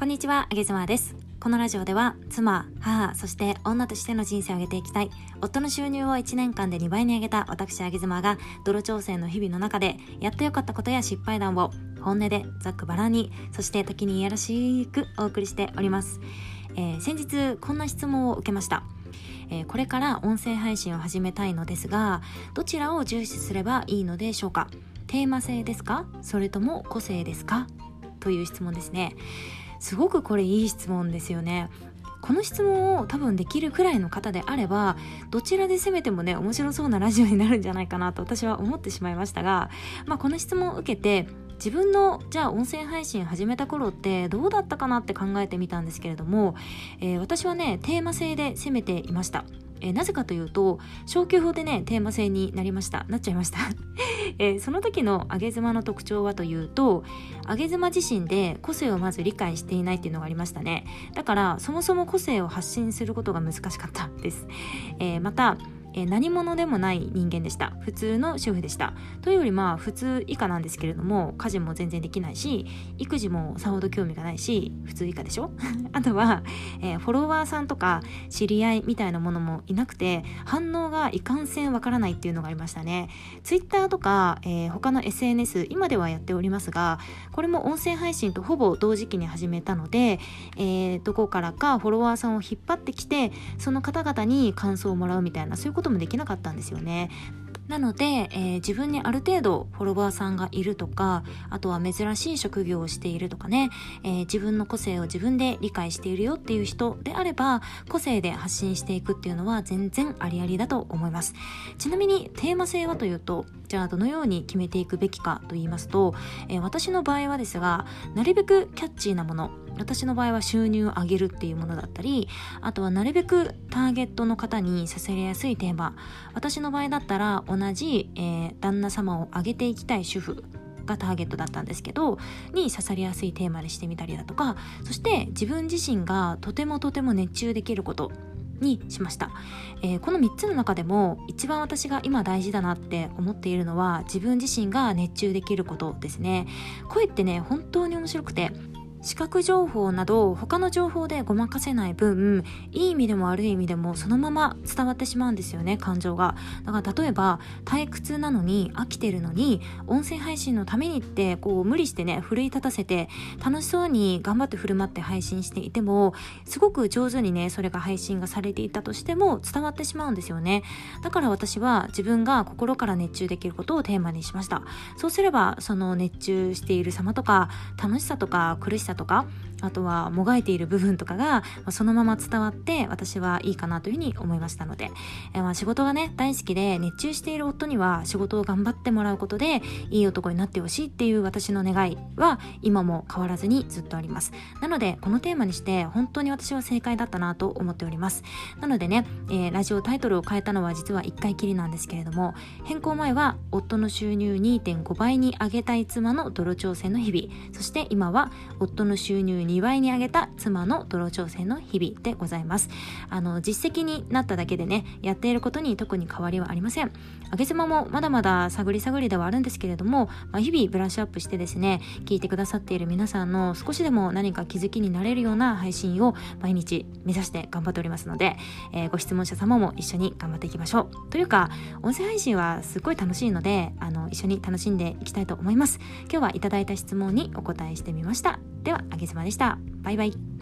こんにちは、あげずまです。このラジオでは、妻、母、そして女としての人生を上げていきたい、夫の収入を1年間で2倍に上げた私、あげずまが、泥調整の日々の中で、やってよかったことや失敗談を、本音でざっくばらんに、そして時にいやらしくお送りしております。えー、先日、こんな質問を受けました。えー、これから音声配信を始めたいのですが、どちらを重視すればいいのでしょうか？テーマ性ですか？それとも個性ですか？という質問ですねすごくこれいい質問ですよね。この質問を多分できるくらいの方であればどちらで攻めてもね面白そうなラジオになるんじゃないかなと私は思ってしまいましたが、まあ、この質問を受けて自分のじゃあ音声配信始めた頃ってどうだったかなって考えてみたんですけれども、えー、私はねテーマ性で攻めていました。え、なぜかというと昇級法でねテーマ性になりました。なっちゃいました。えー、その時の上げ妻の特徴はというと上げ妻自身で個性をまず理解していないっていうのがありましたね。だからそもそも個性を発信することが難しかったです、えー、またえー、何者でもない人間でした。普通の主婦でした。というよりまあ普通以下なんですけれども家事も全然できないし育児もさほど興味がないし普通以下でしょ？あとは、えー、フォロワーさんとか知り合いみたいなものもいなくて反応がいかんせんわからないっていうのがありましたね。Twitter とか、えー、他の SNS 今ではやっておりますがこれも音声配信とほぼ同時期に始めたので、えー、どこからかフォロワーさんを引っ張ってきてその方々に感想をもらうみたいなそういうことこともできなかったんですよね。なので、えー、自分にある程度フォロワーさんがいるとかあとは珍しい職業をしているとかね、えー、自分の個性を自分で理解しているよっていう人であれば個性で発信していくっていうのは全然ありありだと思いますちなみにテーマ性はというとじゃあどのように決めていくべきかと言いますと、えー、私の場合はですがなるべくキャッチーなもの私の場合は収入を上げるっていうものだったりあとはなるべくターゲットの方に刺させやすいテーマ。私の場合だったら同じ、えー、旦那様を上げていきたい主婦がターゲットだったんですけどに刺さりやすいテーマにしてみたりだとかそして自分自身がとてもとても熱中できることにしました、えー、この3つの中でも一番私が今大事だなって思っているのは自分自身が熱中できることですね。声ってね本当に面白くて視覚情報など他の情報でごまかせない分いい意味でも悪い意味でもそのまま伝わってしまうんですよね感情が。だから例えば退屈なのに飽きてるのに音声配信のためにってこう無理してね奮い立たせて楽しそうに頑張って振る舞って配信していてもすごく上手にねそれが配信がされていたとしても伝わってしまうんですよね。だから私は自分が心から熱中できることをテーマにしました。そうすればその熱中している様とか楽しさとか苦しささとかあとはもがいている部分とかが、そのまま伝わって私はいいかなというふうに思いましたので、えまあ、仕事がね大好きで熱中している夫には仕事を頑張ってもらうことでいい男になってほしいっていう私の願いは今も変わらずにずっとあります。なのでこのテーマにして本当に私は正解だったなと思っております。なのでね、えー、ラジオタイトルを変えたのは実は1回きりなんですけれども変更前は夫の収入2.5倍に上げたい妻の泥調整の日々そして今は夫の収入2倍に上げた妻の泥調整の日々でございます。あの実績になっただけでねやっていることに特に変わりはありません。上げ妻もまだまだ探り探りではあるんですけれども、まあ、日々ブラッシュアップしてですね聞いてくださっている皆さんの少しでも何か気づきになれるような配信を毎日目指して頑張っておりますので、えー、ご質問者様も一緒に頑張っていきましょう。というか音声配信はすっごい楽しいのであの一緒に楽しんでいきたいと思います。今日はいただいた質問にお答えしてみました。ではあげ妻でした。バイバイ。